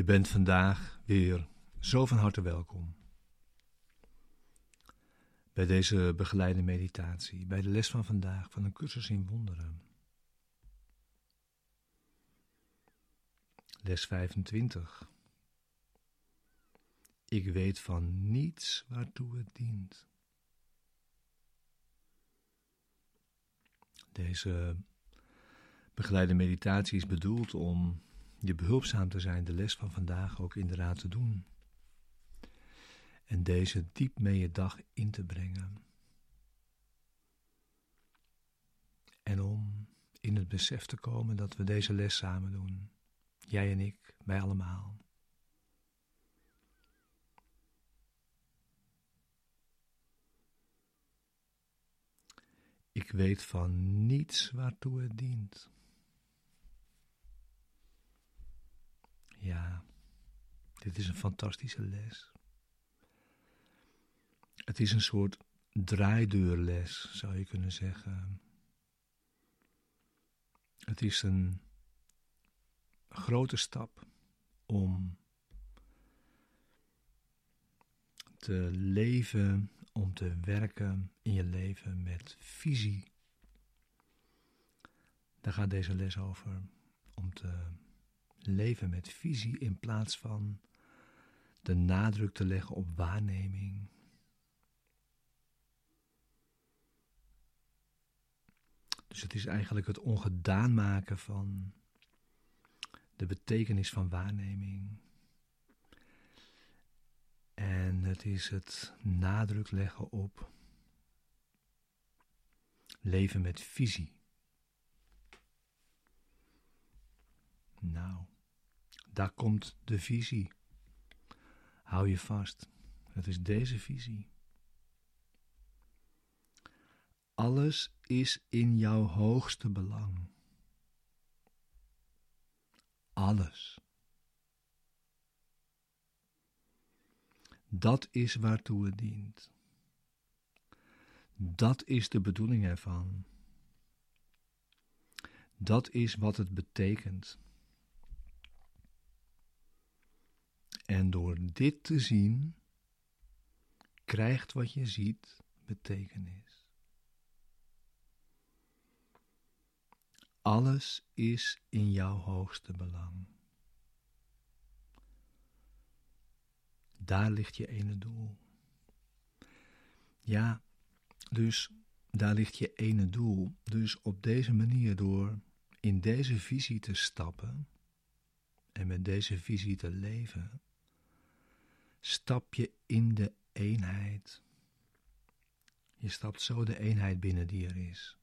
Je bent vandaag weer zo van harte welkom bij deze begeleide meditatie, bij de les van vandaag van een cursus in wonderen. Les 25. Ik weet van niets waartoe het dient. Deze begeleide meditatie is bedoeld om je behulpzaam te zijn de les van vandaag ook inderdaad te doen. En deze diep mee je dag in te brengen. En om in het besef te komen dat we deze les samen doen. Jij en ik, wij allemaal. Ik weet van niets waartoe het dient. Ja, dit is een fantastische les. Het is een soort draaideurles, zou je kunnen zeggen. Het is een grote stap om te leven, om te werken in je leven met visie. Daar gaat deze les over. Om te leven met visie in plaats van de nadruk te leggen op waarneming. Dus het is eigenlijk het ongedaan maken van de betekenis van waarneming. En het is het nadruk leggen op leven met visie. Daar komt de visie. Hou je vast. Het is deze visie. Alles is in jouw hoogste belang. Alles. Dat is waartoe het dient. Dat is de bedoeling ervan. Dat is wat het betekent. En door dit te zien, krijgt wat je ziet betekenis. Alles is in jouw hoogste belang. Daar ligt je ene doel. Ja, dus daar ligt je ene doel. Dus op deze manier, door in deze visie te stappen en met deze visie te leven, stap je in de eenheid. Je stapt zo de eenheid binnen die er is.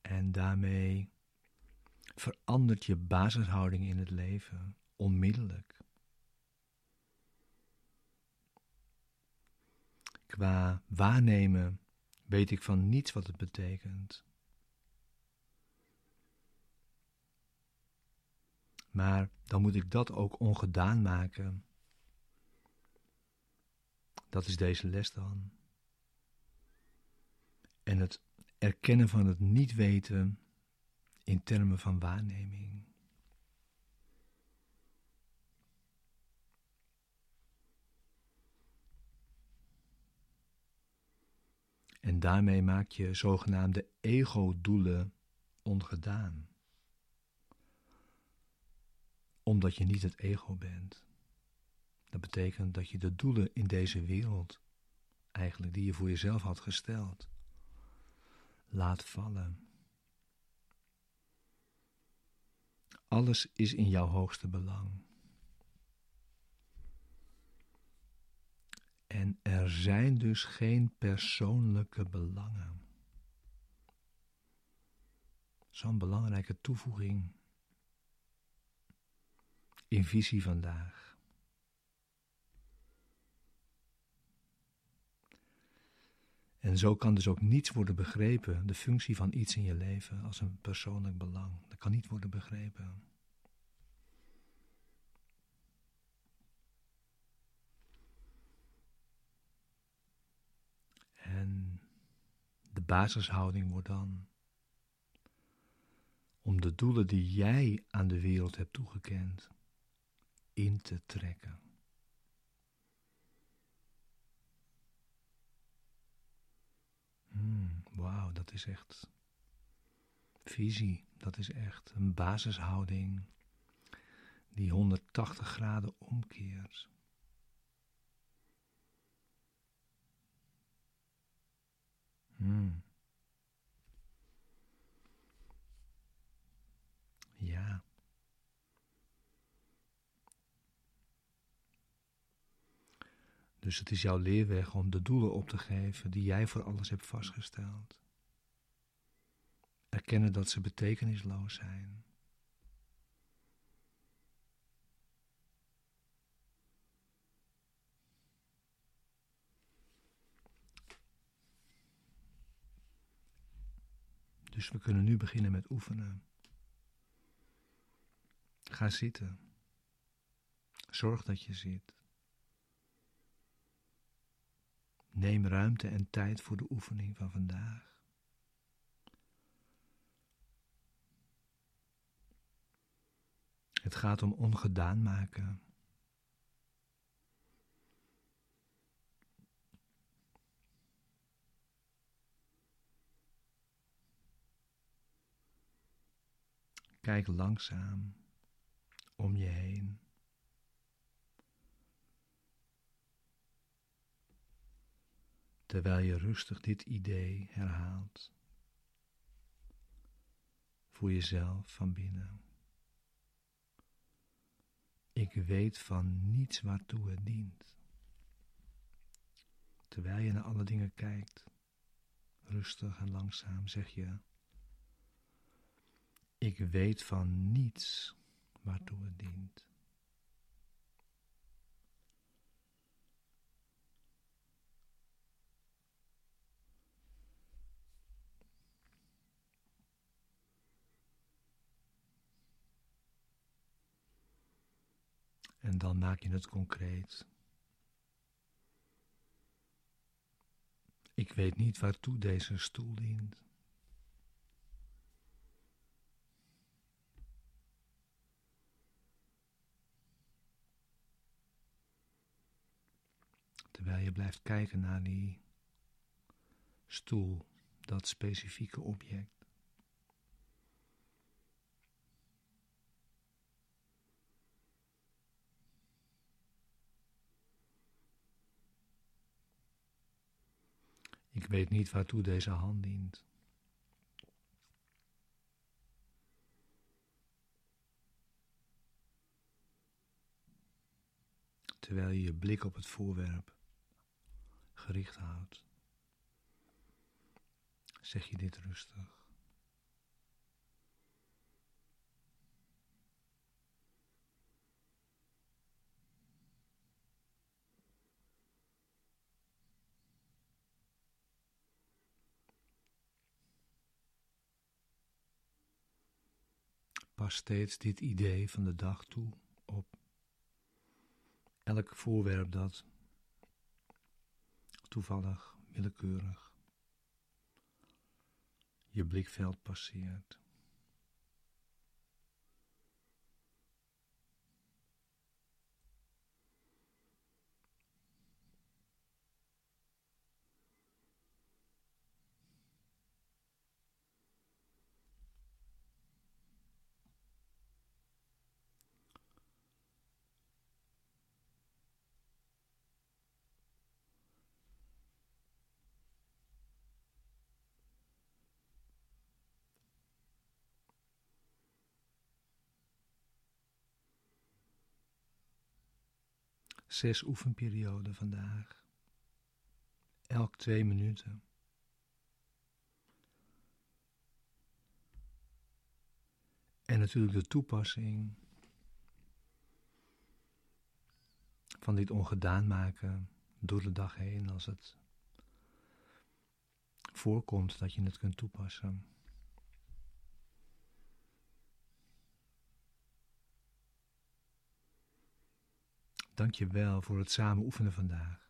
En daarmee verandert je basishouding in het leven onmiddellijk. Qua waarnemen weet ik van niets wat het betekent. Maar dan moet ik dat ook ongedaan maken. Dat is deze les dan. En het erkennen van het niet weten in termen van waarneming. En daarmee maak je zogenaamde ego-doelen ongedaan omdat je niet het ego bent. Dat betekent dat je de doelen in deze wereld, eigenlijk die je voor jezelf had gesteld, laat vallen. Alles is in jouw hoogste belang. En er zijn dus geen persoonlijke belangen. Zo'n belangrijke toevoeging in visie vandaag. En zo kan dus ook niets worden begrepen, de functie van iets in je leven als een persoonlijk belang. Dat kan niet worden begrepen. En de basishouding wordt dan om de doelen die jij aan de wereld hebt toegekend in te trekken. Hmm, Wauw, dat is echt visie. Dat is echt een basishouding die 180 graden omkeert. Hmm. Ja. Dus het is jouw leerweg om de doelen op te geven die jij voor alles hebt vastgesteld. Erkennen dat ze betekenisloos zijn. Dus we kunnen nu beginnen met oefenen. Ga zitten. Zorg dat je zit. Neem ruimte en tijd voor de oefening van vandaag. Het gaat om ongedaan maken. Kijk langzaam om je heen. Terwijl je rustig dit idee herhaalt voor jezelf van binnen. Ik weet van niets waartoe het dient. Terwijl je naar alle dingen kijkt, rustig en langzaam zeg je: Ik weet van niets waartoe het dient. En dan maak je het concreet. Ik weet niet waartoe deze stoel dient. Terwijl je blijft kijken naar die stoel, dat specifieke object. Ik weet niet waartoe deze hand dient. Terwijl je je blik op het voorwerp gericht houdt, zeg je dit rustig. Pas steeds dit idee van de dag toe op elk voorwerp dat toevallig, willekeurig je blikveld passeert. Zes oefenperioden vandaag. Elk twee minuten. En natuurlijk de toepassing van dit ongedaan maken door de dag heen als het voorkomt dat je het kunt toepassen. Dank je wel voor het samen oefenen vandaag.